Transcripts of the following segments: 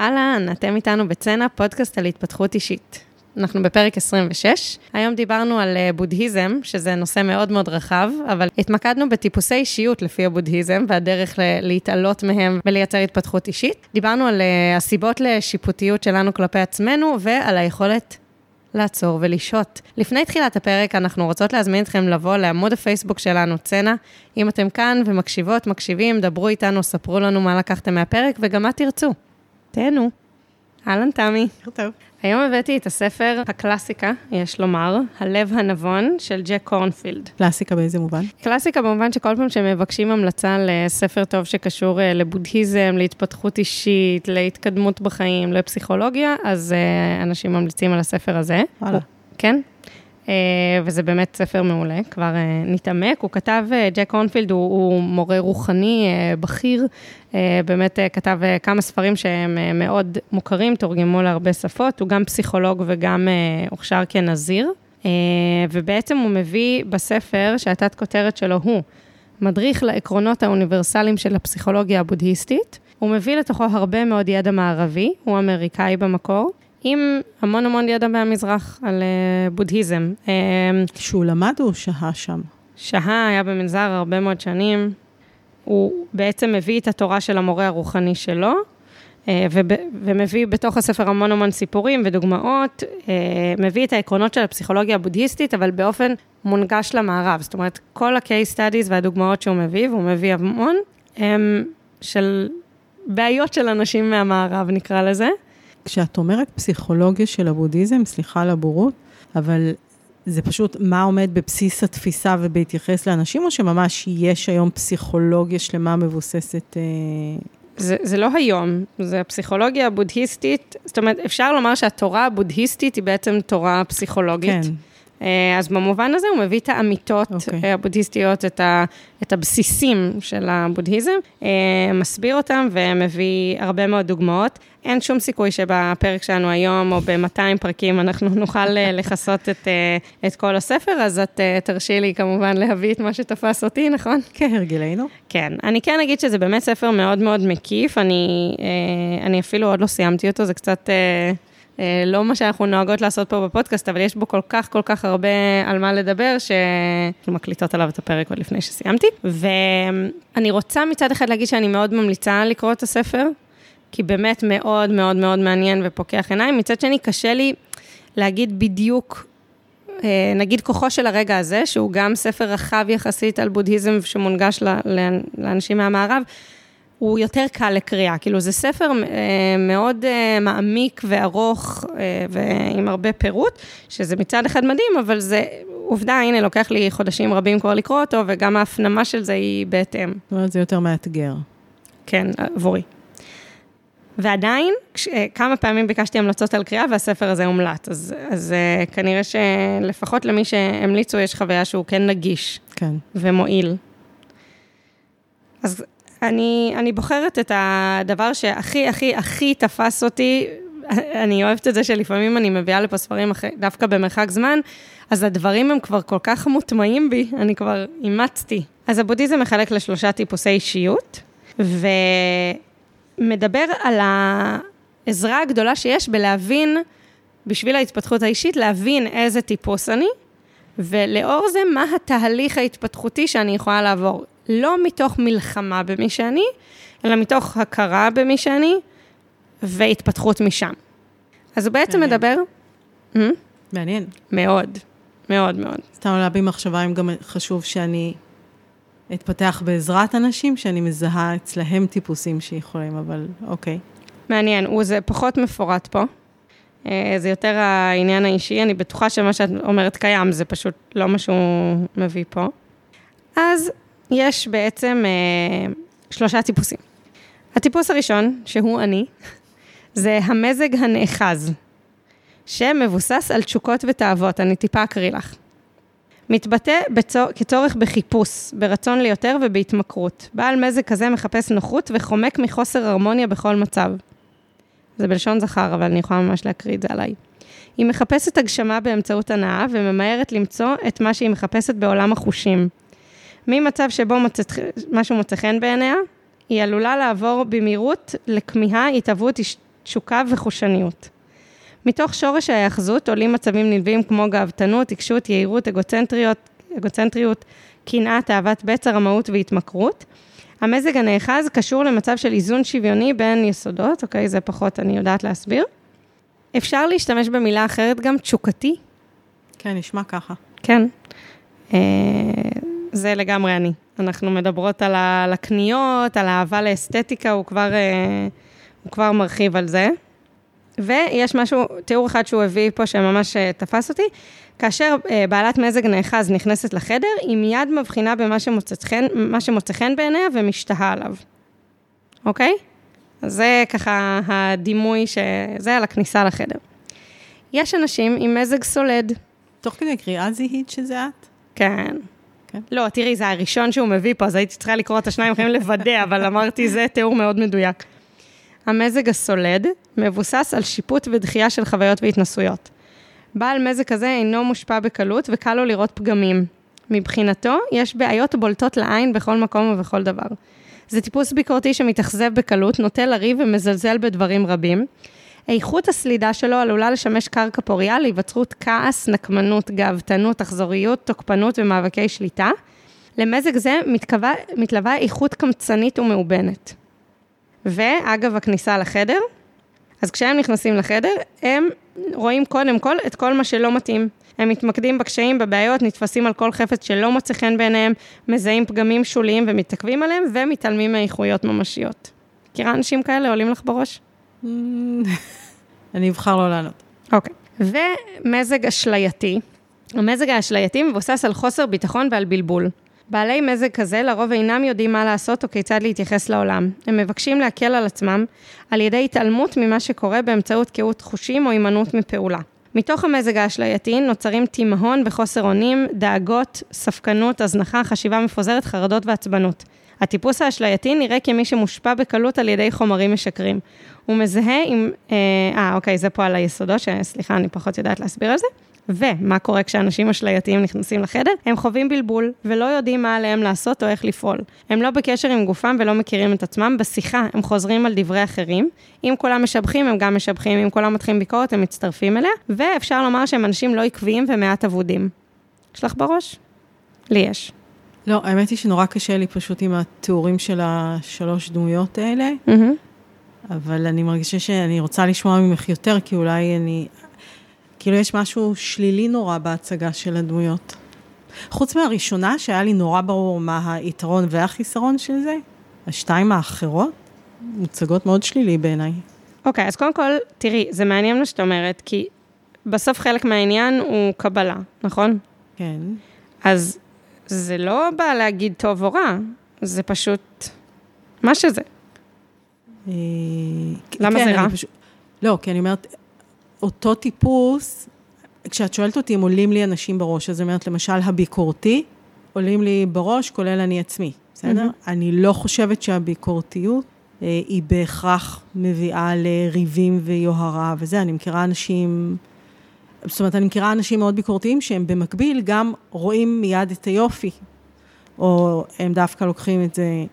אהלן, אתם איתנו בצנע, פודקאסט על התפתחות אישית. אנחנו בפרק 26. היום דיברנו על uh, בודהיזם, שזה נושא מאוד מאוד רחב, אבל התמקדנו בטיפוסי אישיות לפי הבודהיזם, והדרך ל- להתעלות מהם ולייצר התפתחות אישית. דיברנו על uh, הסיבות לשיפוטיות שלנו כלפי עצמנו, ועל היכולת לעצור ולשהות. לפני תחילת הפרק, אנחנו רוצות להזמין אתכם לבוא לעמוד הפייסבוק שלנו, צנע. אם אתם כאן ומקשיבות, מקשיבים, דברו איתנו, ספרו לנו מה לקחתם מהפרק, וגם מה תרצו. תהנו. אהלן, תמי. טוב. היום הבאתי את הספר הקלאסיקה, יש לומר, הלב הנבון של ג'ק קורנפילד. קלאסיקה באיזה מובן? קלאסיקה במובן שכל פעם שמבקשים המלצה לספר טוב שקשור אה, לבודהיזם, להתפתחות אישית, להתקדמות בחיים, לפסיכולוגיה, אז אה, אנשים ממליצים על הספר הזה. וואלה. כן. אה, וזה באמת ספר מעולה, כבר אה, נתעמק. הוא כתב, אה, ג'ק קורנפילד הוא, הוא מורה רוחני בכיר, באמת כתב כמה ספרים שהם מאוד מוכרים, תורגמו להרבה שפות, הוא גם פסיכולוג וגם הוכשר כנזיר. ובעצם הוא מביא בספר, שהתת כותרת שלו הוא מדריך לעקרונות האוניברסליים של הפסיכולוגיה הבודהיסטית. הוא מביא לתוכו הרבה מאוד ידע מערבי, הוא אמריקאי במקור, עם המון המון ידע מהמזרח על uh, בודהיזם. Uh, שהוא למד או שהה שם? שהה, היה במנזר הרבה מאוד שנים. הוא בעצם מביא את התורה של המורה הרוחני שלו, וב, ומביא בתוך הספר המון המון סיפורים ודוגמאות, מביא את העקרונות של הפסיכולוגיה הבודהיסטית, אבל באופן מונגש למערב. זאת אומרת, כל ה-case studies והדוגמאות שהוא מביא, והוא מביא המון, הם של בעיות של אנשים מהמערב, נקרא לזה. כשאת אומרת פסיכולוגיה של הבודהיזם, סליחה על הבורות, אבל זה פשוט מה עומד בבסיס התפיסה ובהתייחס לאנשים, או שממש יש היום פסיכולוגיה שלמה מבוססת... אה... זה, זה לא היום, זה הפסיכולוגיה הבודהיסטית, זאת אומרת, אפשר לומר שהתורה הבודהיסטית היא בעצם תורה פסיכולוגית. כן. אה, אז במובן הזה הוא מביא את האמיתות okay. אוקיי. הבודהיסטיות, את, ה, את הבסיסים של הבודהיזם, אה, מסביר אותם ומביא הרבה מאוד דוגמאות. אין שום סיכוי שבפרק שלנו היום, או ב-200 פרקים, אנחנו נוכל אה, לכסות את, את כל הספר, אז את תרשי לי כמובן להביא את מה שתפס אותי, נכון? כהרגלנו. כן. אני כן אגיד שזה באמת ספר מאוד מאוד מקיף, אני, אני אפילו עוד לא סיימתי אותו, זה קצת... אה, לא מה שאנחנו נוהגות לעשות פה בפודקאסט, אבל יש בו כל כך, כל כך הרבה על מה לדבר, שאנחנו מקליטות עליו את הפרק עוד לפני שסיימתי. ואני רוצה מצד אחד להגיד שאני מאוד ממליצה לקרוא את הספר, כי באמת מאוד מאוד מאוד מעניין ופוקח עיניים. מצד שני, קשה לי להגיד בדיוק אה, נגיד כוחו של הרגע הזה, שהוא גם ספר רחב יחסית על בודהיזם שמונגש לאנשים מהמערב, הוא יותר קל לקריאה. כאילו, זה ספר אה, מאוד אה, מעמיק וארוך אה, ועם הרבה פירוט, שזה מצד אחד מדהים, אבל זה עובדה, הנה, לוקח לי חודשים רבים כבר לקרוא אותו, וגם ההפנמה של זה היא בהתאם. זאת אומרת, זה יותר מאתגר. כן, עבורי. ועדיין, כש, כמה פעמים ביקשתי המלצות על קריאה, והספר הזה הומלט. אז, אז כנראה שלפחות למי שהמליצו, יש חוויה שהוא כן נגיש. כן. ומועיל. אז אני, אני בוחרת את הדבר שהכי, הכי, הכי תפס אותי. אני אוהבת את זה שלפעמים אני מביאה לפה ספרים אחרי, דווקא במרחק זמן, אז הדברים הם כבר כל כך מוטמעים בי, אני כבר אימצתי. אז הבודהיזם מחלק לשלושה טיפוסי אישיות, ומדבר על העזרה הגדולה שיש בלהבין, בשביל ההתפתחות האישית, להבין איזה טיפוס אני, ולאור זה, מה התהליך ההתפתחותי שאני יכולה לעבור. לא מתוך מלחמה במי שאני, אלא מתוך הכרה במי שאני, והתפתחות משם. אז הוא בעצם מעניין. מדבר... Hmm? מעניין. מאוד, מאוד מאוד. סתם עולה בי מחשבה אם גם חשוב שאני אתפתח בעזרת אנשים, שאני מזהה אצלהם טיפוסים שיכולים, אבל אוקיי. מעניין, הוא זה פחות מפורט פה. אה, זה יותר העניין האישי, אני בטוחה שמה שאת אומרת קיים, זה פשוט לא מה שהוא מביא פה. אז יש בעצם אה, שלושה טיפוסים. הטיפוס הראשון, שהוא אני, זה המזג הנאחז, שמבוסס על תשוקות ותאוות, אני טיפה אקריא לך. מתבטא בצור, כצורך בחיפוש, ברצון ליותר ובהתמכרות. בעל מזג כזה מחפש נוחות וחומק מחוסר הרמוניה בכל מצב. זה בלשון זכר, אבל אני יכולה ממש להקריא את זה עליי. היא מחפשת הגשמה באמצעות הנאה וממהרת למצוא את מה שהיא מחפשת בעולם החושים. ממצב שבו משהו מוצא חן בעיניה, היא עלולה לעבור במהירות לכמיהה, התהוות, תשוקה וחושניות. מתוך שורש ההיאחזות עולים מצבים נלווים כמו גאוותנות, עיקשות, יהירות, אגוצנטריות, אגוצנטריות, קנאה, תאוות בצע, רמאות והתמכרות. המזג הנאחז קשור למצב של איזון שוויוני בין יסודות, אוקיי? זה פחות אני יודעת להסביר. אפשר להשתמש במילה אחרת גם תשוקתי. כן, נשמע ככה. כן. אה, זה לגמרי אני. אנחנו מדברות על הקניות, על האהבה לאסתטיקה, הוא כבר, אה, הוא כבר מרחיב על זה. ויש משהו, תיאור אחד שהוא הביא פה שממש אה, תפס אותי. כאשר אה, בעלת מזג נאחז נכנסת לחדר, היא מיד מבחינה במה שמוצא חן, שמוצא חן בעיניה ומשתהה עליו. אוקיי? זה ככה הדימוי שזה על הכניסה לחדר. יש אנשים עם מזג סולד. תוך כדי קריאה זיהית שזה את? כן. כן. לא, תראי, זה הראשון שהוא מביא פה, אז הייתי צריכה לקרוא את השניים יכולים לוודא, אבל אמרתי, זה תיאור מאוד מדויק. המזג הסולד מבוסס על שיפוט ודחייה של חוויות והתנסויות. בעל מזג כזה אינו מושפע בקלות וקל לו לראות פגמים. מבחינתו, יש בעיות בולטות לעין בכל מקום ובכל דבר. זה טיפוס ביקורתי שמתאכזב בקלות, נוטה לריב ומזלזל בדברים רבים. איכות הסלידה שלו עלולה לשמש קרקע פוריה להיווצרות כעס, נקמנות, גאוותנות, אכזוריות, תוקפנות ומאבקי שליטה. למזג זה מתקווה, מתלווה איכות קמצנית ומאובנת. ואגב הכניסה לחדר, אז כשהם נכנסים לחדר, הם רואים קודם כל את כל מה שלא מתאים. הם מתמקדים בקשיים, בבעיות, נתפסים על כל חפץ שלא מוצא חן בעיניהם, מזהים פגמים שוליים ומתעכבים עליהם, ומתעלמים מאיכויות ממשיות. מכירה אנשים כאלה עולים לך בראש? אני אבחר לא לענות. אוקיי. ומזג אשלייתי. המזג האשלייתי מבוסס על חוסר ביטחון ועל בלבול. בעלי מזג כזה לרוב אינם יודעים מה לעשות או כיצד להתייחס לעולם. הם מבקשים להקל על עצמם על ידי התעלמות ממה שקורה באמצעות קהות חושים או הימנעות מפעולה. מתוך המזג האשלייתי נוצרים תימהון וחוסר אונים, דאגות, ספקנות, הזנחה, חשיבה מפוזרת, חרדות ועצבנות. הטיפוס האשלייתי נראה כמי שמושפע בקלות על ידי חומרים משקרים. הוא מזהה עם... אה, אה אוקיי, זה פה על היסודות, שסליחה, אני פחות יודעת להסביר על זה. ומה קורה כשאנשים אשלייתיים נכנסים לחדר? הם חווים בלבול ולא יודעים מה עליהם לעשות או איך לפעול. הם לא בקשר עם גופם ולא מכירים את עצמם. בשיחה הם חוזרים על דברי אחרים. אם כולם משבחים, הם גם משבחים. אם כולם מתחילים ביקורת, הם מצטרפים אליה. ואפשר לומר שהם אנשים לא עקביים ומעט אבודים. יש לך בראש? לי יש. לא, האמת היא שנורא קשה לי פשוט עם התיאורים של השלוש דמויות האלה. Mm-hmm. אבל אני מרגישה שאני רוצה לשמוע ממך יותר, כי אולי אני... כאילו יש משהו שלילי נורא בהצגה של הדמויות. חוץ מהראשונה, שהיה לי נורא ברור מה היתרון והחיסרון של זה, השתיים האחרות מוצגות מאוד שלילי בעיניי. אוקיי, okay, אז קודם כל, תראי, זה מעניין מה שאת אומרת, כי בסוף חלק מהעניין הוא קבלה, נכון? כן. אז זה לא בא להגיד טוב או רע, זה פשוט מה שזה. אה, למה כן, זה רע? פשוט... לא, כי אני אומרת, אותו טיפוס, כשאת שואלת אותי אם עולים לי אנשים בראש, אז אני אומרת, למשל, הביקורתי, עולים לי בראש, כולל אני עצמי, בסדר? Mm-hmm. אני לא חושבת שהביקורתיות אה, היא בהכרח מביאה לריבים ויוהרה וזה, אני מכירה אנשים, זאת אומרת, אני מכירה אנשים מאוד ביקורתיים שהם במקביל גם רואים מיד את היופי, או הם דווקא לוקחים את זה.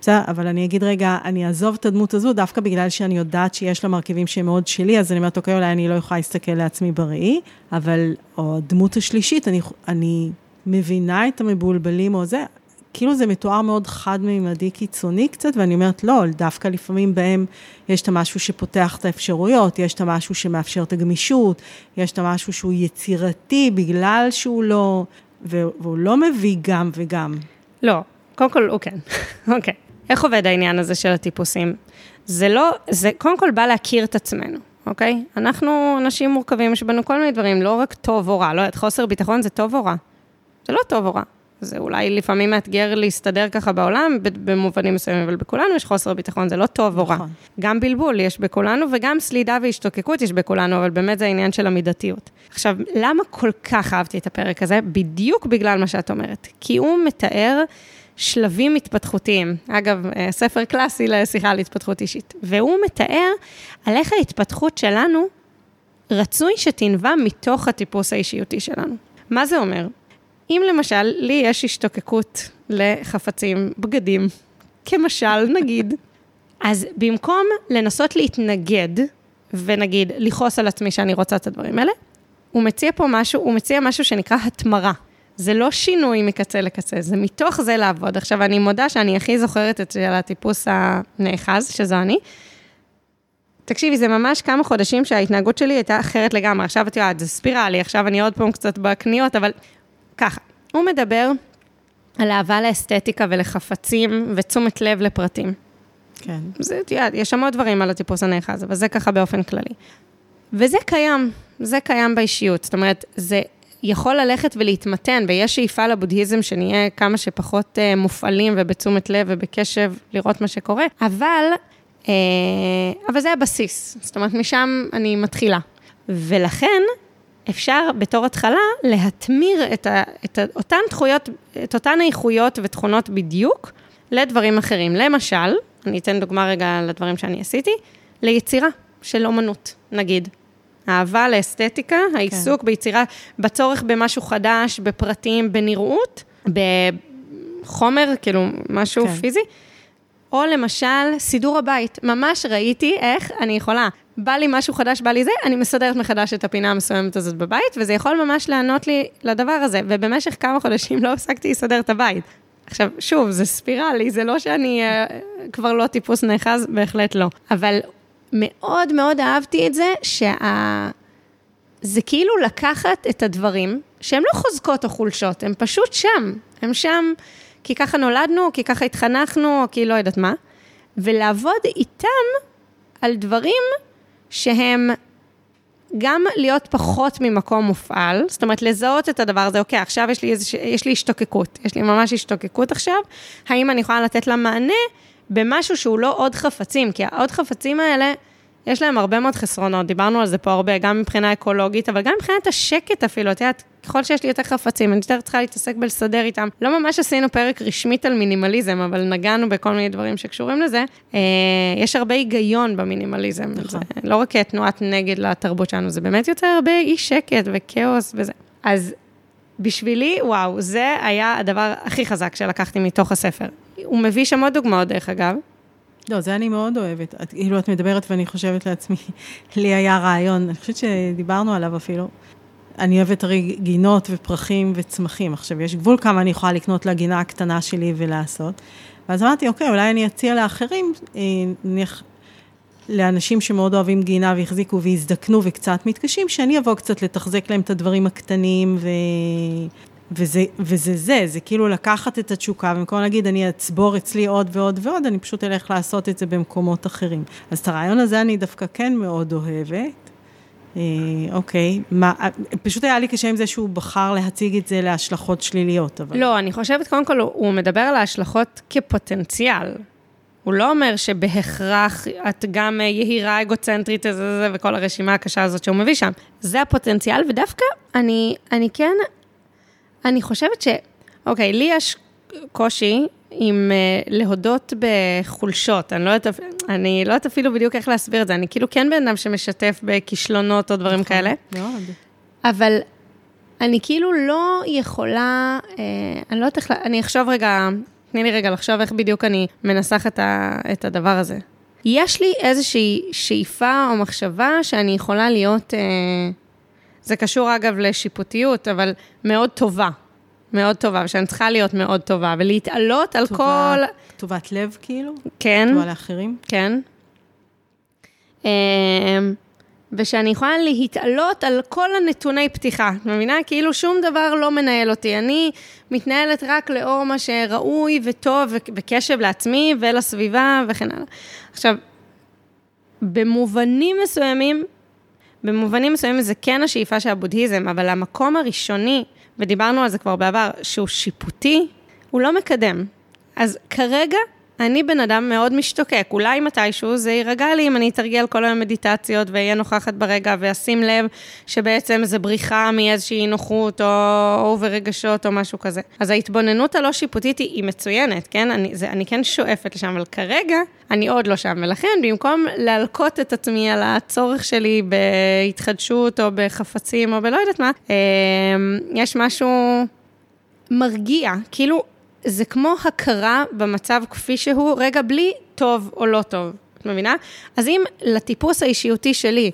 בסדר, אבל אני אגיד רגע, אני אעזוב את הדמות הזו דווקא בגלל שאני יודעת שיש לה מרכיבים שהם מאוד שלי, אז אני אומרת, אוקיי, אולי אני לא יכולה להסתכל לעצמי בראי, אבל, או הדמות השלישית, אני, אני מבינה את המבולבלים או זה, כאילו זה מתואר מאוד חד-מימדי קיצוני קצת, ואני אומרת, לא, דווקא לפעמים בהם יש את המשהו שפותח את האפשרויות, יש את המשהו שמאפשר את הגמישות, יש את המשהו שהוא יצירתי בגלל שהוא לא, והוא לא מביא גם וגם. לא, קודם כל הוא כן, אוקיי. איך עובד העניין הזה של הטיפוסים? זה לא, זה קודם כל בא להכיר את עצמנו, אוקיי? אנחנו אנשים מורכבים, יש בנו כל מיני דברים, לא רק טוב או רע, לא יודעת, חוסר ביטחון זה טוב או רע. זה לא טוב או רע. זה אולי לפעמים מאתגר להסתדר ככה בעולם, במובנים מסוימים, אבל בכולנו יש חוסר ביטחון, זה לא טוב או רע. נכון. גם בלבול יש בכולנו, וגם סלידה והשתוקקות יש בכולנו, אבל באמת זה העניין של המידתיות. עכשיו, למה כל כך אהבתי את הפרק הזה? בדיוק בגלל מה שאת אומרת. כי הוא מתאר... שלבים התפתחותיים. אגב, אה, ספר קלאסי לשיחה על התפתחות אישית. והוא מתאר על איך ההתפתחות שלנו רצוי שתנבע מתוך הטיפוס האישיותי שלנו. מה זה אומר? אם למשל, לי יש השתוקקות לחפצים, בגדים, כמשל, נגיד, אז במקום לנסות להתנגד, ונגיד, לכעוס על עצמי שאני רוצה את הדברים האלה, הוא מציע פה משהו, הוא מציע משהו שנקרא התמרה. זה לא שינוי מקצה לקצה, זה מתוך זה לעבוד. עכשיו, אני מודה שאני הכי זוכרת את של הטיפוס הנאחז, שזו אני. תקשיבי, זה ממש כמה חודשים שההתנהגות שלי הייתה אחרת לגמרי. עכשיו את יודעת, זה ספירלי, עכשיו אני עוד פעם קצת בקניות, אבל ככה. הוא מדבר על אהבה לאסתטיקה ולחפצים ותשומת לב לפרטים. כן. זה, יש המון דברים על הטיפוס הנאחז, אבל זה ככה באופן כללי. וזה קיים, זה קיים באישיות. זאת אומרת, זה יכול ללכת ולהתמתן, ויש שאיפה לבודהיזם שנהיה כמה שפחות uh, מופעלים ובתשומת לב ובקשב לראות מה שקורה, אבל, uh, אבל זה הבסיס. זאת אומרת, משם אני מתחילה. ולכן, אפשר בתור התחלה להטמיר את, ה, את ה, אותן תחויות, את אותן איכויות ותכונות בדיוק לדברים אחרים. למשל, אני אתן דוגמה רגע לדברים שאני עשיתי, ליצירה של אומנות, נגיד. אהבה לאסתטיקה, העיסוק כן. ביצירה, בצורך במשהו חדש, בפרטים, בנראות, בחומר, כאילו, משהו כן. פיזי. או למשל, סידור הבית. ממש ראיתי איך אני יכולה, בא לי משהו חדש, בא לי זה, אני מסדרת מחדש את הפינה המסוימת הזאת בבית, וזה יכול ממש לענות לי לדבר הזה. ובמשך כמה חודשים לא הפסקתי לסדר את הבית. עכשיו, שוב, זה ספירלי, זה לא שאני uh, כבר לא טיפוס נאחז, בהחלט לא. אבל מאוד מאוד אהבתי את זה, שה... זה כאילו לקחת את הדברים, שהם לא חוזקות או חולשות, הם פשוט שם. הם שם כי ככה נולדנו, כי ככה התחנכנו, כי לא יודעת מה, ולעבוד איתם על דברים שהם גם להיות פחות ממקום מופעל, זאת אומרת, לזהות את הדבר הזה, אוקיי, עכשיו יש לי, איזוש... יש לי השתוקקות, יש לי ממש השתוקקות עכשיו, האם אני יכולה לתת לה מענה במשהו שהוא לא עוד חפצים, כי העוד חפצים האלה, יש להם הרבה מאוד חסרונות, דיברנו על זה פה הרבה, גם מבחינה אקולוגית, אבל גם מבחינת השקט אפילו, את יודעת, ככל שיש לי יותר חפצים, אני יותר צריכה להתעסק בלסדר איתם. לא ממש עשינו פרק רשמית על מינימליזם, אבל נגענו בכל מיני דברים שקשורים לזה. אה, יש הרבה היגיון במינימליזם. נכון. זה לא רק תנועת נגד לתרבות שלנו, זה באמת יותר הרבה אי שקט וכאוס וזה. אז בשבילי, וואו, זה היה הדבר הכי חזק שלקחתי מתוך הספר. הוא מביא שם עוד דוגמאות, דרך אגב. לא, זה אני מאוד אוהבת. את, כאילו, את מדברת ואני חושבת לעצמי, לי היה רעיון, אני חושבת שדיברנו עליו אפילו. אני אוהבת הרי גינות ופרחים וצמחים. עכשיו, יש גבול כמה אני יכולה לקנות לגינה הקטנה שלי ולעשות. ואז אמרתי, אוקיי, אולי אני אציע לאחרים, אה, נניח, לאנשים שמאוד אוהבים גינה והחזיקו והזדקנו וקצת מתקשים, שאני אבוא קצת לתחזק להם את הדברים הקטנים ו... וזה, וזה זה, זה כאילו לקחת את התשוקה, במקום להגיד, אני אצבור אצלי עוד ועוד ועוד, אני פשוט אלך לעשות את זה במקומות אחרים. אז את הרעיון הזה אני דווקא כן מאוד אוהבת. אה, אוקיי, מה, פשוט היה לי קשה עם זה שהוא בחר להציג את זה להשלכות שליליות, אבל... לא, אני חושבת, קודם כל, הוא מדבר על ההשלכות כפוטנציאל. הוא לא אומר שבהכרח את גם יהירה אגוצנטרית וזה, וכל הרשימה הקשה הזאת שהוא מביא שם. זה הפוטנציאל, ודווקא אני, אני כן אני חושבת ש... אוקיי, לי יש קושי עם uh, להודות בחולשות. אני לא, יודעת, אני לא יודעת אפילו בדיוק איך להסביר את זה. אני כאילו כן בן אדם שמשתף בכישלונות או דברים נכון, כאלה. מאוד. אבל אני כאילו לא יכולה, uh, אני לא יודעת איך, אני אחשוב רגע, תני לי רגע לחשוב איך בדיוק אני מנסחת את הדבר הזה. יש לי איזושהי שאיפה או מחשבה שאני יכולה להיות... Uh, זה קשור אגב לשיפוטיות, אבל מאוד טובה. מאוד טובה, ושאני צריכה להיות מאוד טובה, ולהתעלות על טובה, כל... טובת לב כאילו? כן. טובה לאחרים? כן. אמ, ושאני יכולה להתעלות על כל הנתוני פתיחה. את מבינה? כאילו שום דבר לא מנהל אותי. אני מתנהלת רק לאור מה שראוי וטוב וקשב לעצמי ולסביבה וכן הלאה. עכשיו, במובנים מסוימים, במובנים מסוימים זה כן השאיפה של הבודהיזם, אבל המקום הראשוני, ודיברנו על זה כבר בעבר, שהוא שיפוטי, הוא לא מקדם. אז כרגע אני בן אדם מאוד משתוקק, אולי מתישהו זה יירגע לי אם אני אתרגל כל היום מדיטציות ואהיה נוכחת ברגע ואשים לב שבעצם זה בריחה מאיזושהי נוחות או אובר רגשות או משהו כזה. אז ההתבוננות הלא שיפוטית היא, היא מצוינת, כן? אני, זה, אני כן שואפת לשם, אבל כרגע אני עוד לא שם, ולכן במקום להלקות את עצמי על הצורך שלי בהתחדשות או בחפצים או בלא יודעת מה, אמ, יש משהו מרגיע, כאילו זה כמו הכרה במצב כפי שהוא, רגע, בלי טוב או לא טוב, את מבינה? אז אם לטיפוס האישיותי שלי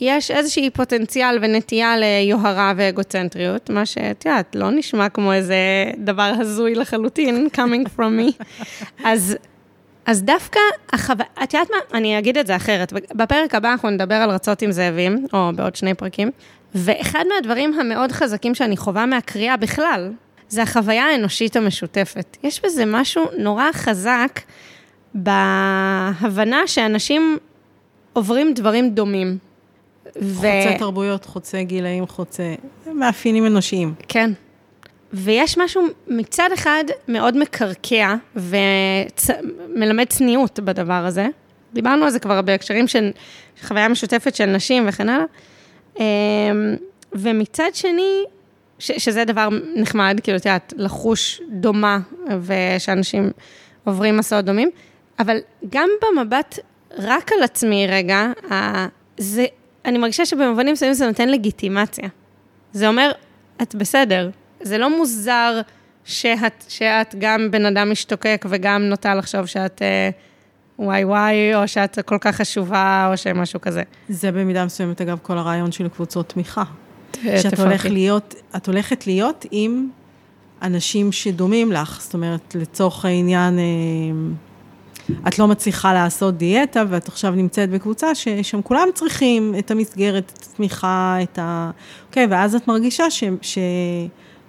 יש איזושהי פוטנציאל ונטייה ליוהרה ואגוצנטריות, מה שאת יודעת, לא נשמע כמו איזה דבר הזוי לחלוטין, coming from me, אז... אז דווקא החוויה, את יודעת מה? אני אגיד את זה אחרת. בפרק הבא אנחנו נדבר על רצות עם זאבים, או בעוד שני פרקים, ואחד מהדברים המאוד חזקים שאני חווה מהקריאה בכלל, זה החוויה האנושית המשותפת. יש בזה משהו נורא חזק בהבנה שאנשים עוברים דברים דומים. ו... חוצה תרבויות, חוצה גילאים, חוצה... מאפיינים אנושיים. כן. ויש משהו מצד אחד מאוד מקרקע ומלמד צ... צניעות בדבר הזה. דיברנו על זה כבר בהקשרים של חוויה משותפת של נשים וכן הלאה. אמ, ומצד שני, ש, שזה דבר נחמד, כאילו, את יודעת, לחוש דומה, ושאנשים עוברים מסעות דומים, אבל גם במבט רק על עצמי רגע, זה, אני מרגישה שבמובנים מסוימים זה נותן לגיטימציה. זה אומר, את בסדר. זה לא מוזר שאת, שאת גם בן אדם משתוקק וגם נוטה לחשוב שאת אה, וואי וואי, או שאת כל כך חשובה, או שמשהו כזה. זה במידה מסוימת, אגב, כל הרעיון של קבוצות תמיכה. שאת הולכת להיות, את הולכת להיות עם אנשים שדומים לך, זאת אומרת, לצורך העניין, אה, את לא מצליחה לעשות דיאטה, ואת עכשיו נמצאת בקבוצה ששם כולם צריכים את המסגרת, את התמיכה, את ה... אוקיי, ואז את מרגישה ש...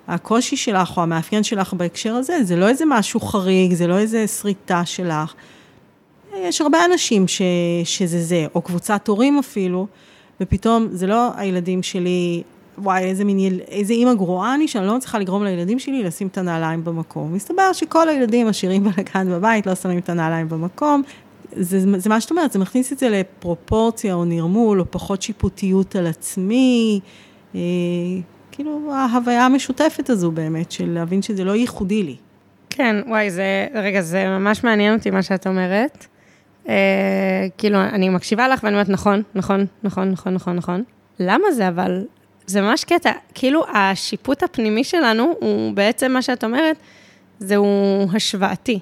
שהקושי שלך, או המאפיין שלך בהקשר הזה, זה לא איזה משהו חריג, זה לא איזה שריטה שלך. יש הרבה אנשים ש... שזה זה, או קבוצת הורים אפילו, ופתאום זה לא הילדים שלי, וואי, איזה מין, יל... איזה אימא גרועה אני, שאני לא מצליחה לגרום לילדים שלי לשים את הנעליים במקום. מסתבר שכל הילדים עשירים בלגן בבית לא שמים את הנעליים במקום. זה, זה מה שאת אומרת, זה מכניס את זה לפרופורציה או נרמול, או פחות שיפוטיות על עצמי. אה, כאילו, ההוויה המשותפת הזו באמת, של להבין שזה לא ייחודי לי. כן, וואי, זה, רגע, זה ממש מעניין אותי מה שאת אומרת. אה, כאילו, אני מקשיבה לך ואני אומרת, נכון, נכון, נכון, נכון, נכון, נכון. למה זה אבל? זה ממש קטע, כאילו השיפוט הפנימי שלנו הוא בעצם מה שאת אומרת, זהו השוואתי.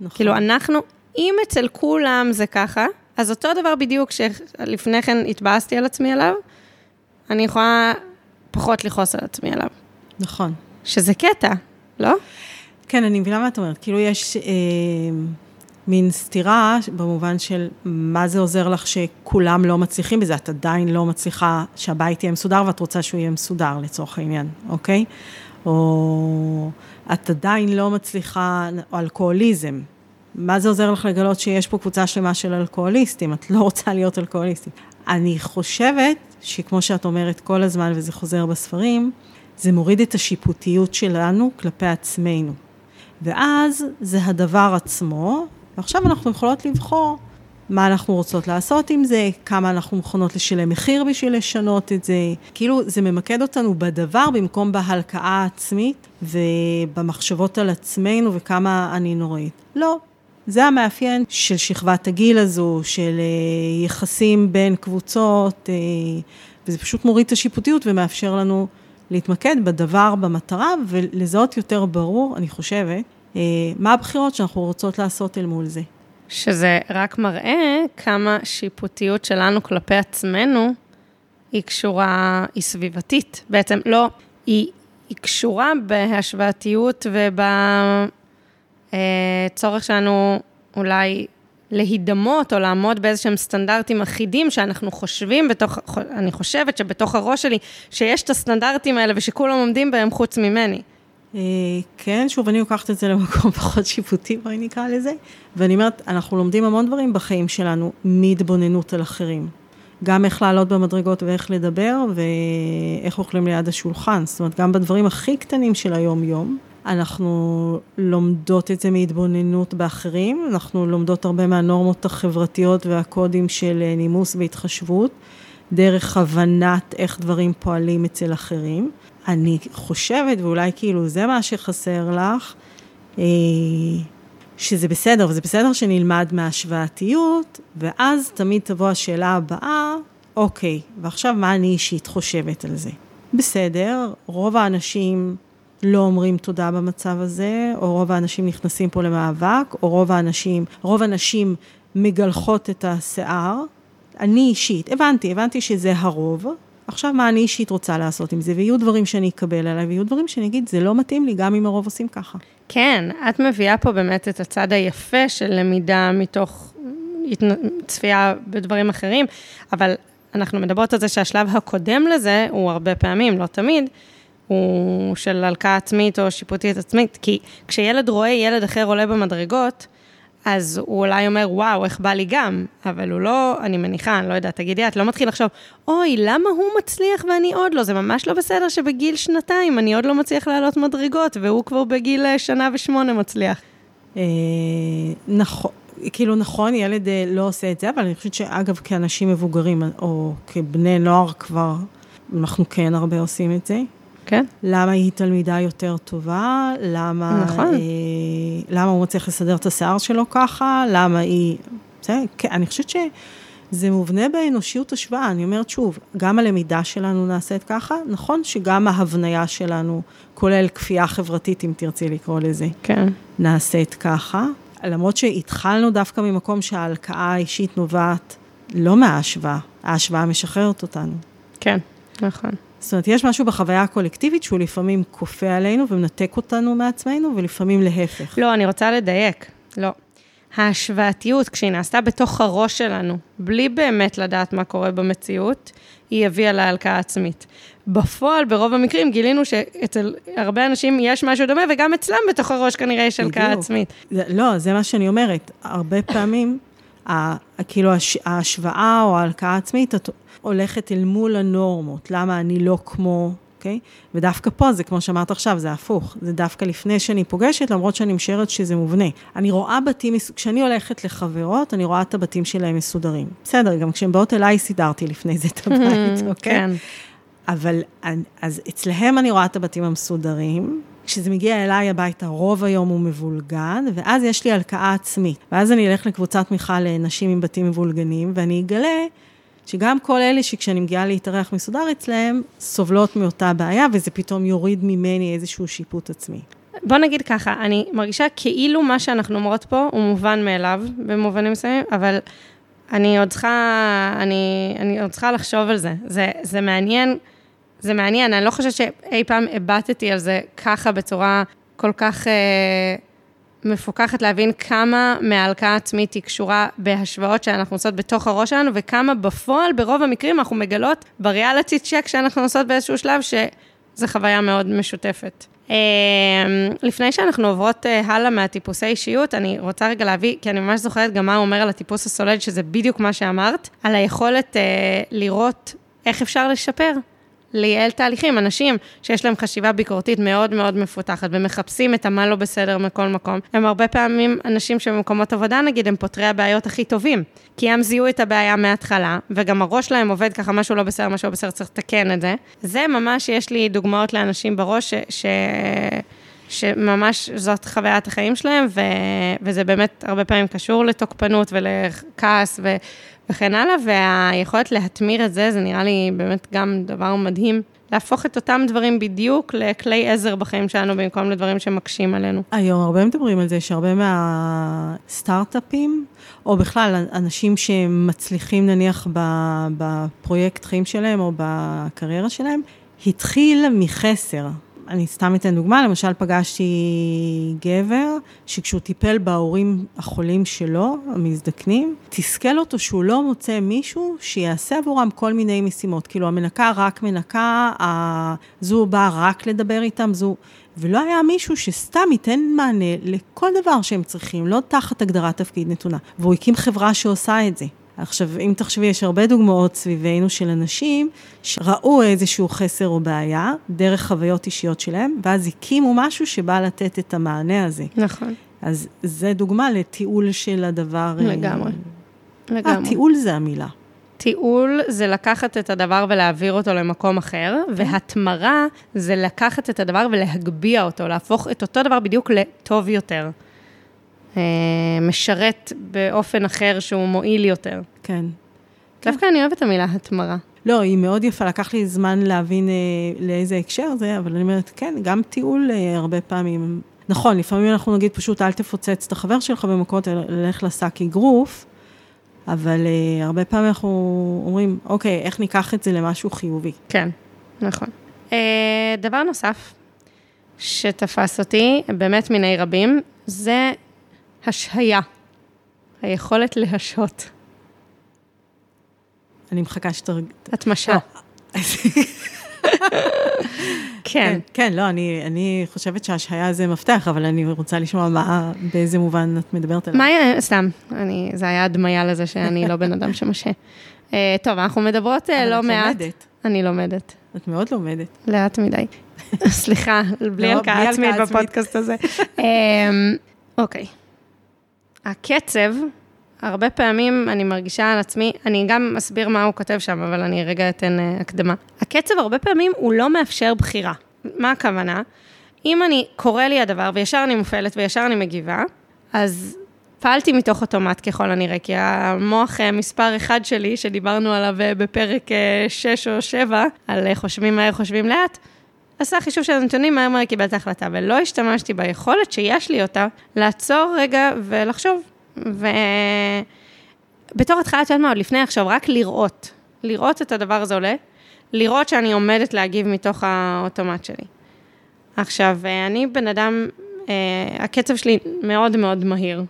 נכון. כאילו אנחנו, אם אצל כולם זה ככה, אז אותו דבר בדיוק שלפני כן התבאסתי על עצמי עליו, אני יכולה פחות לכעוס על עצמי עליו. נכון. שזה קטע, לא? כן, אני מבינה מה את אומרת. כאילו יש... אה... מין סתירה במובן של מה זה עוזר לך שכולם לא מצליחים בזה, את עדיין לא מצליחה שהבית יהיה מסודר ואת רוצה שהוא יהיה מסודר לצורך העניין, אוקיי? או את עדיין לא מצליחה, או אלכוהוליזם. מה זה עוזר לך לגלות שיש פה קבוצה שלמה של אלכוהוליסטים? את לא רוצה להיות אלכוהוליסטית. אני חושבת שכמו שאת אומרת כל הזמן, וזה חוזר בספרים, זה מוריד את השיפוטיות שלנו כלפי עצמנו. ואז זה הדבר עצמו, ועכשיו אנחנו יכולות לבחור מה אנחנו רוצות לעשות עם זה, כמה אנחנו מוכנות לשלם מחיר בשביל לשנות את זה. כאילו, זה ממקד אותנו בדבר במקום בהלקאה העצמית ובמחשבות על עצמנו וכמה אני נוראית. לא. זה המאפיין של שכבת הגיל הזו, של אה, יחסים בין קבוצות, אה, וזה פשוט מוריד את השיפוטיות ומאפשר לנו להתמקד בדבר, במטרה, ולזהות יותר ברור, אני חושבת, מה הבחירות שאנחנו רוצות לעשות אל מול זה. שזה רק מראה כמה שיפוטיות שלנו כלפי עצמנו היא קשורה, היא סביבתית. בעצם לא, היא, היא קשורה בהשוואתיות ובצורך שלנו אולי להידמות או לעמוד באיזשהם סטנדרטים אחידים שאנחנו חושבים בתוך, אני חושבת שבתוך הראש שלי, שיש את הסטנדרטים האלה ושכולם עומדים בהם חוץ ממני. אה, כן, שוב, אני לוקחת את זה למקום פחות שיפוטי, בואי נקרא לזה. ואני אומרת, אנחנו לומדים המון דברים בחיים שלנו מהתבוננות על אחרים. גם איך לעלות במדרגות ואיך לדבר, ואיך אוכלים ליד השולחן. זאת אומרת, גם בדברים הכי קטנים של היום-יום, אנחנו לומדות את זה מהתבוננות באחרים, אנחנו לומדות הרבה מהנורמות החברתיות והקודים של אה, נימוס והתחשבות, דרך הבנת איך דברים פועלים אצל אחרים. אני חושבת, ואולי כאילו זה מה שחסר לך, אה, שזה בסדר, וזה בסדר שנלמד מהשוואתיות, ואז תמיד תבוא השאלה הבאה, אוקיי, ועכשיו מה אני אישית חושבת על זה? בסדר, רוב האנשים לא אומרים תודה במצב הזה, או רוב האנשים נכנסים פה למאבק, או רוב האנשים, רוב הנשים מגלחות את השיער. אני אישית, הבנתי, הבנתי שזה הרוב. עכשיו, מה אני אישית רוצה לעשות עם זה? ויהיו דברים שאני אקבל עליי, ויהיו דברים שאני אגיד, זה לא מתאים לי, גם אם הרוב עושים ככה. כן, את מביאה פה באמת את הצד היפה של למידה מתוך צפייה בדברים אחרים, אבל אנחנו מדברות על זה שהשלב הקודם לזה, הוא הרבה פעמים, לא תמיד, הוא של הלקאה עצמית או שיפוטית עצמית, כי כשילד רואה ילד אחר עולה במדרגות, אז הוא אולי אומר, וואו, איך בא לי גם, אבל הוא לא, אני מניחה, אני לא יודעת, תגידי, את לא מתחיל לחשוב, אוי, למה הוא מצליח ואני עוד לא? זה ממש לא בסדר שבגיל שנתיים אני עוד לא מצליח לעלות מדרגות, והוא כבר בגיל אה, שנה ושמונה מצליח. אה, נכון. כאילו נכון, ילד אה, לא עושה את זה, אבל אני חושבת שאגב, כאנשים מבוגרים, או כבני נוער כבר, אנחנו כן הרבה עושים את זה. כן. למה היא תלמידה יותר טובה, למה... נכון. אה, למה הוא מצליח לסדר את השיער שלו ככה, למה היא... זה, כן, אני חושבת שזה מובנה באנושיות השוואה. אני אומרת שוב, גם הלמידה שלנו נעשית ככה, נכון שגם ההבניה שלנו, כולל כפייה חברתית, אם תרצי לקרוא לזה, כן. נעשית ככה. למרות שהתחלנו דווקא ממקום שההלקאה האישית נובעת לא מההשוואה, ההשוואה משחררת אותנו. כן, נכון. זאת אומרת, יש משהו בחוויה הקולקטיבית שהוא לפעמים כופה עלינו ומנתק אותנו מעצמנו, ולפעמים להפך. לא, אני רוצה לדייק. לא. ההשוואתיות, כשהיא נעשתה בתוך הראש שלנו, בלי באמת לדעת מה קורה במציאות, היא הביאה להלקאה עצמית. בפועל, ברוב המקרים, גילינו שאצל הרבה אנשים יש משהו דומה, וגם אצלם בתוך הראש כנראה יש הלקאה עצמית. לא, זה מה שאני אומרת. הרבה פעמים, כאילו ההשוואה או ההלקאה העצמית הולכת אל מול הנורמות. למה אני לא כמו, אוקיי? ודווקא פה זה, כמו שאמרת עכשיו, זה הפוך. זה דווקא לפני שאני פוגשת, למרות שאני משערת שזה מובנה. אני רואה בתים, כשאני הולכת לחברות, אני רואה את הבתים שלהם מסודרים. בסדר, גם כשהן באות אליי, סידרתי לפני זה את הבית, אוקיי? כן. אבל, אז אצלהם אני רואה את הבתים המסודרים, כשזה מגיע אליי הביתה, רוב היום הוא מבולגן, ואז יש לי הלקאה עצמית. ואז אני אלך לקבוצת תמיכה לנשים עם בתים מבולגנים, ואני אגלה שגם כל אלה שכשאני מגיעה להתארח מסודר אצלהם, סובלות מאותה בעיה, וזה פתאום יוריד ממני איזשהו שיפוט עצמי. בוא נגיד ככה, אני מרגישה כאילו מה שאנחנו אומרות פה הוא מובן מאליו, במובנים מסוימים, אבל אני עוד צריכה, אני, אני עוד צריכה לחשוב על זה. זה, זה מעניין, זה מעניין, אני לא חושבת שאי פעם הבטתי על זה ככה בצורה כל כך... אה, מפוקחת להבין כמה מההלקאה העצמית היא קשורה בהשוואות שאנחנו עושות בתוך הראש שלנו, וכמה בפועל, ברוב המקרים, אנחנו מגלות בריאליטי צ'ק שאנחנו עושות באיזשהו שלב, שזו חוויה מאוד משותפת. אמ, לפני שאנחנו עוברות אה, הלאה מהטיפוסי אישיות, אני רוצה רגע להביא, כי אני ממש זוכרת גם מה הוא אומר על הטיפוס הסולד, שזה בדיוק מה שאמרת, על היכולת אה, לראות איך אפשר לשפר לייעל תהליכים. אנשים שיש להם חשיבה ביקורתית מאוד מאוד מפותחת ומחפשים את המה לא בסדר מכל מקום, הם הרבה פעמים אנשים שבמקומות עבודה, נגיד, הם פותרי הבעיות הכי טובים. כי הם זיהו את הבעיה מההתחלה, וגם הראש שלהם עובד ככה, משהו לא בסדר, משהו לא בסדר, צריך לתקן את זה. זה ממש, יש לי דוגמאות לאנשים בראש ש... ש... שממש זאת חוויית החיים שלהם, ו... וזה באמת הרבה פעמים קשור לתוקפנות ולכעס, ו... וכן הלאה, והיכולת להתמיר את זה, זה נראה לי באמת גם דבר מדהים. להפוך את אותם דברים בדיוק לכלי עזר בחיים שלנו, במקום לדברים שמקשים עלינו. היום הרבה מדברים על זה, שהרבה מהסטארט-אפים, או בכלל אנשים שמצליחים נניח בפרויקט חיים שלהם או בקריירה שלהם, התחיל מחסר. אני סתם אתן דוגמה, למשל פגשתי גבר, שכשהוא טיפל בהורים החולים שלו, המזדקנים, תסכל אותו שהוא לא מוצא מישהו שיעשה עבורם כל מיני משימות. כאילו, המנקה רק מנקה, זו באה רק לדבר איתם, זו... ולא היה מישהו שסתם ייתן מענה לכל דבר שהם צריכים, לא תחת הגדרת תפקיד נתונה. והוא הקים חברה שעושה את זה. עכשיו, אם תחשבי, יש הרבה דוגמאות סביבנו של אנשים שראו איזשהו חסר או בעיה דרך חוויות אישיות שלהם, ואז הקימו משהו שבא לתת את המענה הזה. נכון. אז זה דוגמה לתיעול של הדבר. אה, לגמרי. לגמרי. אה, תיעול זה המילה. תיעול זה לקחת את הדבר ולהעביר אותו למקום אחר, כן. והתמרה זה לקחת את הדבר ולהגביה אותו, להפוך את אותו דבר בדיוק לטוב יותר. אה, משרת באופן אחר שהוא מועיל יותר. כן. דווקא אני אוהבת את המילה התמרה. לא, היא מאוד יפה, לקח לי זמן להבין אה, לאיזה הקשר זה, אבל אני אומרת, כן, גם טיול אה, הרבה פעמים. נכון, לפעמים אנחנו נגיד פשוט אל תפוצץ את החבר שלך במכות, אלא לך לשק אגרוף, אבל אה, הרבה פעמים אנחנו אומרים, אוקיי, איך ניקח את זה למשהו חיובי? כן, נכון. אה, דבר נוסף שתפס אותי, באמת מיני רבים, זה השהיה. היכולת להשהות. אני מחכה שתרג... התמשה. אה. כן. כן, לא, אני, אני חושבת שהשהיה זה מפתח, אבל אני רוצה לשמוע מה, באיזה מובן את מדברת עליו. מה היה, סתם, אני, זה היה הדמיה לזה שאני לא בן אדם שמשה. אה, טוב, אנחנו מדברות אבל לא את מעט. לומדת. אני לומדת. את מאוד לומדת. לאט מדי. סליחה, בלי לא, בלי הלקאה עצמית. בפודקאסט הזה. אמ, אוקיי. הקצב, הרבה פעמים אני מרגישה על עצמי, אני גם אסביר מה הוא כותב שם, אבל אני רגע אתן אה, הקדמה. הקצב הרבה פעמים הוא לא מאפשר בחירה. מה הכוונה? אם אני, קורה לי הדבר, וישר אני מופעלת וישר אני מגיבה, אז פעלתי מתוך אוטומט ככל הנראה, כי המוח אה, מספר אחד שלי, שדיברנו עליו אה, בפרק 6 או 7, על חושבים מהר, חושבים לאט, עשה חישוב של הנתונים, מהר מהר קיבל את ההחלטה, ולא השתמשתי ביכולת שיש לי אותה, לעצור רגע ולחשוב. ובתור התחלה, את יודעת מה, עוד לפני עכשיו, רק לראות, לראות את הדבר הזה עולה, לראות שאני עומדת להגיב מתוך האוטומט שלי. עכשיו, אה, אני בן אדם, אה, הקצב שלי מאוד מאוד מהיר,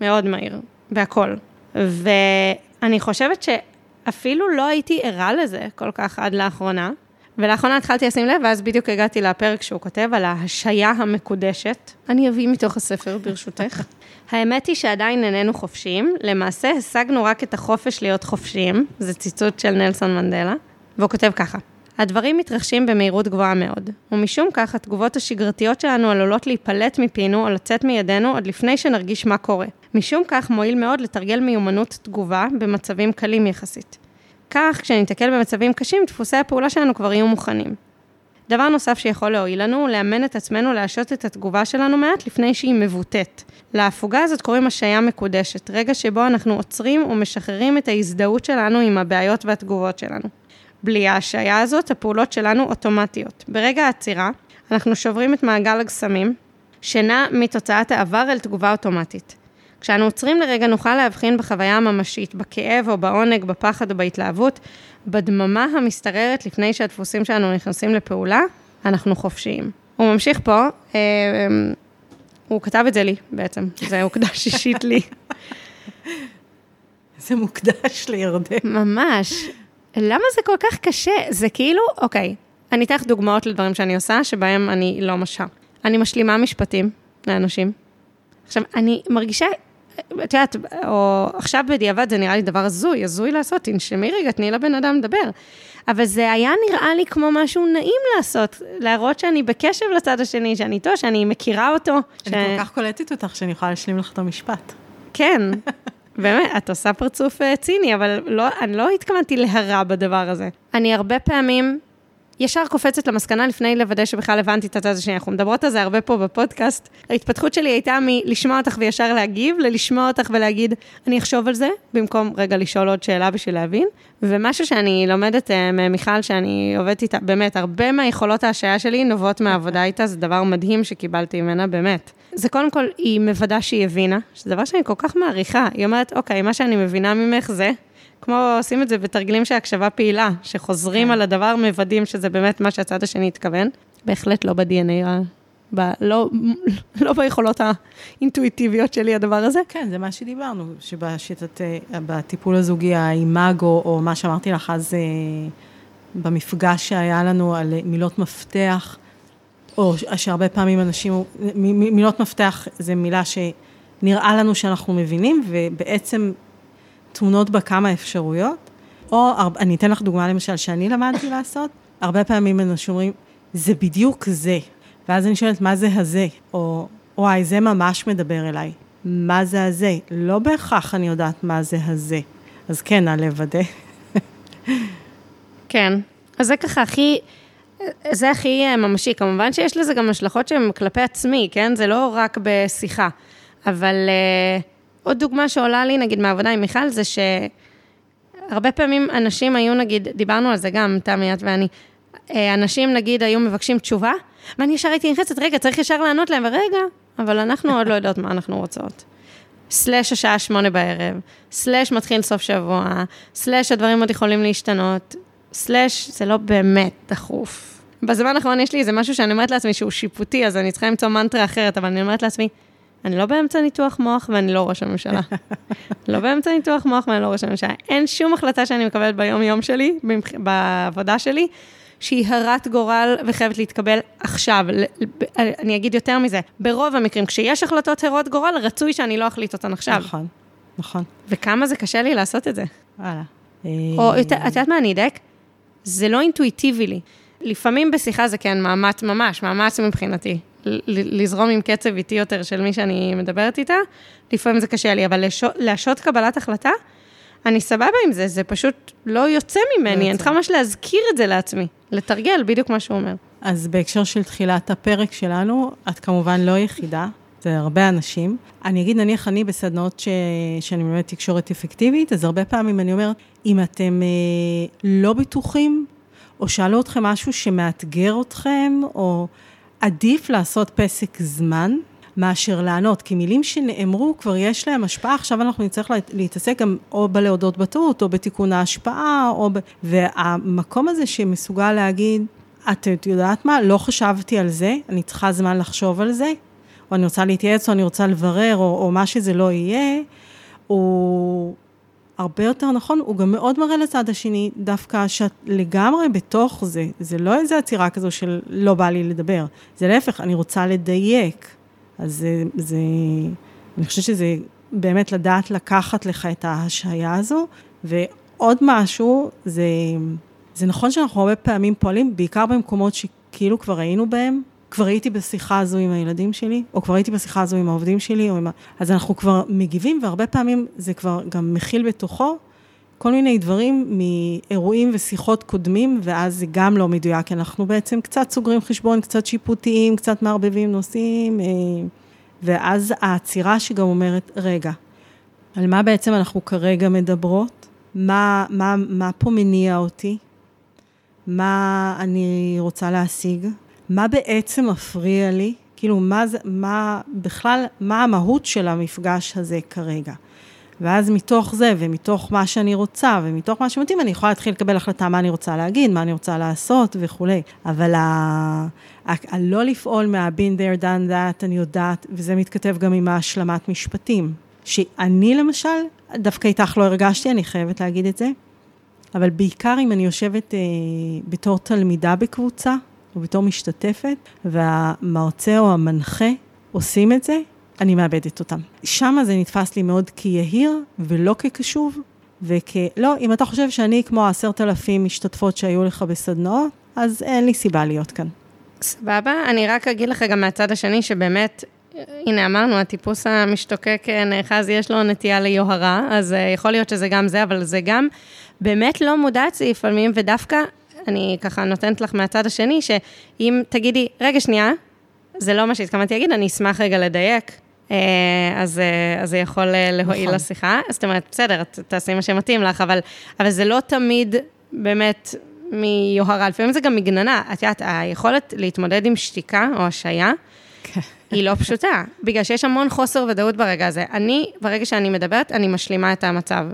מאוד מהיר, בהכל. ואני חושבת שאפילו לא הייתי ערה לזה כל כך עד לאחרונה. ולאחרונה התחלתי לשים לב, ואז בדיוק הגעתי לפרק שהוא כותב על ההשעיה המקודשת. אני אביא מתוך הספר, ברשותך. האמת היא שעדיין איננו חופשיים, למעשה השגנו רק את החופש להיות חופשיים, זה ציטוט של נלסון מנדלה, והוא כותב ככה: הדברים מתרחשים במהירות גבוהה מאוד, ומשום כך התגובות השגרתיות שלנו עלולות להיפלט מפינו או לצאת מידינו עוד לפני שנרגיש מה קורה. משום כך מועיל מאוד לתרגל מיומנות תגובה במצבים קלים יחסית. כך, כשניתקל במצבים קשים, דפוסי הפעולה שלנו כבר יהיו מוכנים. דבר נוסף שיכול להועיל לנו, לאמן את עצמנו להשעות את התגובה שלנו מעט לפני שהיא מבוטאת. להפוגה הזאת קוראים השעיה מקודשת, רגע שבו אנחנו עוצרים ומשחררים את ההזדהות שלנו עם הבעיות והתגובות שלנו. בלי ההשעיה הזאת, הפעולות שלנו אוטומטיות. ברגע העצירה, אנחנו שוברים את מעגל הקסמים, שנע מתוצאת העבר אל תגובה אוטומטית. כשאנו עוצרים לרגע נוכל להבחין בחוויה הממשית, בכאב או בעונג, בפחד או בהתלהבות, בדממה המשתררת לפני שהדפוסים שלנו נכנסים לפעולה, אנחנו חופשיים. הוא ממשיך פה, אה, הוא כתב את זה לי בעצם, זה הוקדש אישית לי. זה מוקדש לירדן. ממש. למה זה כל כך קשה? זה כאילו, אוקיי, אני אתן לך דוגמאות לדברים שאני עושה, שבהם אני לא משה. אני משלימה משפטים לאנשים. עכשיו, אני מרגישה, את יודעת, או עכשיו בדיעבד זה נראה לי דבר הזוי, הזוי לעשות, תנשמי רגע, תני לבן אדם לדבר. אבל זה היה נראה לי כמו משהו נעים לעשות, להראות שאני בקשב לצד השני, שאני איתו, שאני מכירה אותו. אני כל כך קולטת אותך שאני יכולה להשלים לך את המשפט. כן, באמת, את עושה פרצוף אה, ציני, אבל לא, אני לא התכוונתי להרע בדבר הזה. אני הרבה פעמים ישר קופצת למסקנה לפני לוודא שבכלל הבנתי את הצד השני. אנחנו מדברות על זה הרבה פה בפודקאסט. ההתפתחות שלי הייתה מלשמוע אותך וישר להגיב, ללשמוע אותך ולהגיד, אני אחשוב על זה, במקום רגע לשאול עוד שאלה בשביל להבין. ומשהו שאני לומדת אה, ממיכל, שאני עובדת איתה, באמת, הרבה מהיכולות ההשעיה שלי נובעות מהעבודה איתה, זה דבר מדהים שקיבלתי ממנה, באמת. זה קודם כל, היא מוודא שהיא הבינה, שזה דבר שאני כל כך מעריכה. היא אומרת, אוקיי, מה שאני מבינה ממך זה, כמו עושים את זה בתרגילים של הקשבה פעילה, שחוזרים כן. על הדבר, מוודאים שזה באמת מה שהצד השני התכוון. בהחלט לא ב-DNA, ב- לא, לא ביכולות האינטואיטיביות שלי הדבר הזה. כן, זה מה שדיברנו, שבשיטת, אה, בטיפול הזוגי, האימאגו, או מה שאמרתי לך אז אה, במפגש שהיה לנו על אה, מילות מפתח, או ש- שהרבה פעמים אנשים, מ- מ- מילות מפתח זה מילה שנראה לנו שאנחנו מבינים, ובעצם טמונות בה כמה אפשרויות. או, אני אתן לך דוגמה למשל שאני למדתי לעשות, הרבה פעמים אנשים אומרים, זה בדיוק זה. ואז אני שואלת, מה זה הזה? או, וואי, זה ממש מדבר אליי. מה זה הזה? לא בהכרח אני יודעת מה זה הזה. אז כן, נא לוודא. כן. אז זה ככה הכי, זה הכי אה, ממשי. כמובן שיש לזה גם השלכות שהן כלפי עצמי, כן? זה לא רק בשיחה. אבל uh, עוד דוגמה שעולה לי, נגיד, מהעבודה עם מיכל, זה הרבה פעמים אנשים היו, נגיד, דיברנו על זה גם, תמי, את ואני, אה, אנשים, נגיד, היו מבקשים תשובה, ואני ישר הייתי נכנסת, רגע, צריך ישר לענות להם, ורגע, אבל אנחנו עוד לא יודעות מה אנחנו רוצות. סלאש השעה שמונה בערב, סלאש מתחיל סוף שבוע, סלאש הדברים עוד יכולים להשתנות, סלאש זה לא באמת דחוף. בזמן האחרון יש לי איזה משהו שאני אומרת לעצמי שהוא שיפוטי, אז אני צריכה למצוא מנטרה אחרת, אבל אני אומרת לעצמי, אני לא באמצע ניתוח מוח ואני לא ראש הממשלה. לא באמצע ניתוח מוח ואני לא ראש הממשלה. אין שום החלטה שאני מקבלת ביום-יום שלי, בעבודה שלי, שהיא הרת גורל וחייבת להתקבל עכשיו. אני אגיד יותר מזה, ברוב המקרים, כשיש החלטות הרות גורל, רצוי שאני לא אחליט אותן עכשיו. נכון, נכון. וכמה זה קשה לי לעשות את זה. וואלה. או, את יודעת מה אני אדייק? זה לא אינטואיטיבי לי. לפעמים בשיחה זה כן מאמץ ממש, מאמץ מבחינתי. לזרום עם קצב איטי יותר של מי שאני מדברת איתה, לפעמים זה קשה לי, אבל להשעות קבלת החלטה, אני סבבה עם זה, זה פשוט לא יוצא ממני, אני צריכה ממש להזכיר את זה לעצמי, לתרגל בדיוק מה שהוא אומר. אז בהקשר של תחילת הפרק שלנו, את כמובן לא יחידה, זה הרבה אנשים. אני אגיד, נניח אני בסדנאות ש... שאני מלמדת תקשורת אפקטיבית, אז הרבה פעמים אני אומרת, אם אתם אה, לא בטוחים, או שאלו אתכם משהו שמאתגר אתכם, או עדיף לעשות פסק זמן, מאשר לענות, כי מילים שנאמרו כבר יש להם השפעה, עכשיו אנחנו נצטרך להתעסק גם או בלהודות בטעות, או בתיקון ההשפעה, או ב... והמקום הזה שמסוגל להגיד, את יודעת מה, לא חשבתי על זה, אני צריכה זמן לחשוב על זה, או אני רוצה להתייעץ, או אני רוצה לברר, או, או מה שזה לא יהיה, הוא הרבה יותר נכון, הוא גם מאוד מראה לצד השני, דווקא שאת לגמרי בתוך זה, זה לא איזו עצירה כזו של לא בא לי לדבר, זה להפך, אני רוצה לדייק. אז זה, זה, אני חושבת שזה באמת לדעת לקחת לך את ההשעיה הזו, ועוד משהו, זה, זה נכון שאנחנו הרבה פעמים פועלים, בעיקר במקומות שכאילו כבר היינו בהם, כבר הייתי בשיחה הזו עם הילדים שלי, או כבר הייתי בשיחה הזו עם העובדים שלי, עם... אז אנחנו כבר מגיבים, והרבה פעמים זה כבר גם מכיל בתוכו כל מיני דברים מאירועים ושיחות קודמים, ואז זה גם לא מדויק, אנחנו בעצם קצת סוגרים חשבון, קצת שיפוטיים, קצת מערבבים נושאים, אה, ואז העצירה שגם אומרת, רגע, על מה בעצם אנחנו כרגע מדברות? מה, מה, מה פה מניע אותי? מה אני רוצה להשיג? מה בעצם מפריע לי? כאילו, מה זה, מה, בכלל, מה המהות של המפגש הזה כרגע? ואז מתוך זה, ומתוך מה שאני רוצה, ומתוך מה שמתאים, אני יכולה להתחיל לקבל החלטה מה אני רוצה להגיד, מה אני רוצה לעשות וכולי. אבל הלא לפעול מה-been there, done that, אני יודעת, וזה מתכתב גם עם ההשלמת משפטים. שאני למשל, דווקא איתך לא הרגשתי, אני חייבת להגיד את זה, אבל בעיקר אם אני יושבת אה, בתור תלמידה בקבוצה, או בתור משתתפת, והמרצה או המנחה עושים את זה, אני מאבדת אותם. שם זה נתפס לי מאוד כיהיר ולא כקשוב, וכ... לא, אם אתה חושב שאני כמו עשרת אלפים משתתפות שהיו לך בסדנאות, אז אין לי סיבה להיות כאן. סבבה, אני רק אגיד לך גם מהצד השני, שבאמת, הנה אמרנו, הטיפוס המשתוקק נאחז, יש לו נטייה ליוהרה, אז אה, יכול להיות שזה גם זה, אבל זה גם באמת לא מודעת לפעמים, ודווקא, אני ככה נותנת לך מהצד השני, שאם תגידי, רגע, שנייה, זה לא מה שהתכוונתי להגיד, אני אשמח רגע לדייק. אה, אז, אה, אז זה יכול להועיל נכון. לשיחה. זאת אומרת, בסדר, תעשי מה שמתאים לך, אבל, אבל זה לא תמיד באמת מיוהרה, לפעמים זה גם מגננה. את יודעת, היכולת להתמודד עם שתיקה או השעיה, כן. היא לא פשוטה, בגלל שיש המון חוסר ודאות ברגע הזה. אני, ברגע שאני מדברת, אני משלימה את המצב.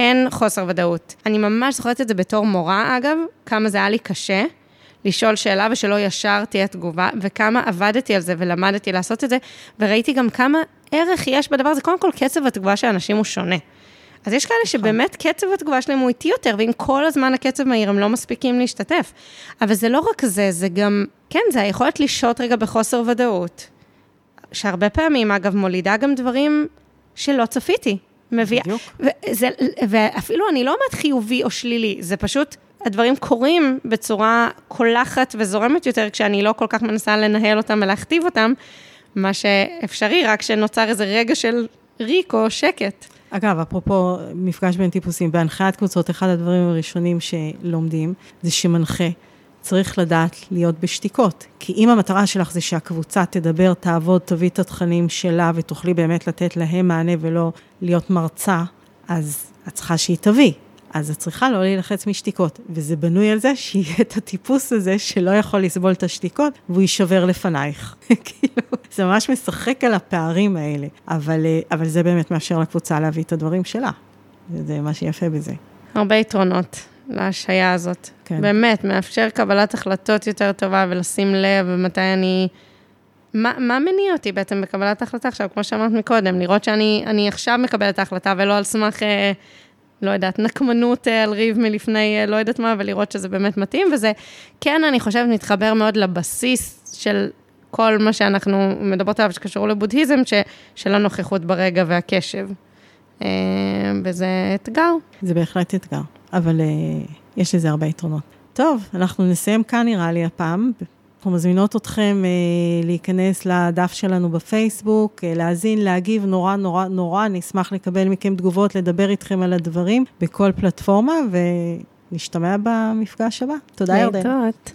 אין חוסר ודאות. אני ממש זוכרת את זה בתור מורה, אגב, כמה זה היה לי קשה לשאול שאלה ושלא ישר תהיה תגובה, וכמה עבדתי על זה ולמדתי לעשות את זה, וראיתי גם כמה ערך יש בדבר הזה. קודם כל, קצב התגובה של אנשים הוא שונה. אז יש כאלה נכון. שבאמת קצב התגובה שלהם הוא איטי יותר, ואם כל הזמן הקצב מהיר, הם לא מספיקים להשתתף. אבל זה לא רק זה, זה גם, כן, זה היכולת לשהות רגע בחוסר ודאות. שהרבה פעמים, אגב, מולידה גם דברים שלא צפיתי. מביאה, וזה, ואפילו אני לא אומרת חיובי או שלילי, זה פשוט, הדברים קורים בצורה קולחת וזורמת יותר, כשאני לא כל כך מנסה לנהל אותם ולהכתיב אותם, מה שאפשרי, רק שנוצר איזה רגע של ריק או שקט. אגב, אפרופו מפגש בין טיפוסים, בהנחיית קבוצות, אחד הדברים הראשונים שלומדים, זה שמנחה צריך לדעת להיות בשתיקות. כי אם המטרה שלך זה שהקבוצה תדבר, תעבוד, תביא את התכנים שלה ותוכלי באמת לתת להם מענה ולא להיות מרצה, אז את צריכה שהיא תביא. אז את צריכה לא להילחץ משתיקות, וזה בנוי על זה שיהיה את הטיפוס הזה שלא יכול לסבול את השתיקות, והוא יישבר לפנייך. כאילו, זה ממש משחק על הפערים האלה, אבל, אה, אבל זה באמת מאפשר לקבוצה להביא את הדברים שלה. זה מה שיפה בזה. הרבה יתרונות להשעיה הזאת. כן. באמת, מאפשר קבלת החלטות יותר טובה ולשים לב ומתי אני... מה, מה מניע אותי בעצם בקבלת ההחלטה עכשיו, כמו שאמרת מקודם, לראות שאני עכשיו מקבלת את ההחלטה ולא על סמך, אה, לא יודעת, נקמנות אה, על ריב מלפני אה, לא יודעת מה, ולראות שזה באמת מתאים, וזה כן, אני חושבת, מתחבר מאוד לבסיס של כל מה שאנחנו מדברות עליו שקשור לבודהיזם, ש, של הנוכחות ברגע והקשב. אה, וזה אתגר. זה בהחלט אתגר, אבל אה, יש לזה הרבה יתרונות. טוב, אנחנו נסיים כאן נראה לי הפעם. אנחנו מזמינות אתכם אה, להיכנס לדף שלנו בפייסבוק, אה, להאזין, להגיב, נורא נורא נורא, נשמח לקבל מכם תגובות, לדבר איתכם על הדברים בכל פלטפורמה, ונשתמע במפגש הבא. תודה, ירדן. להתראות.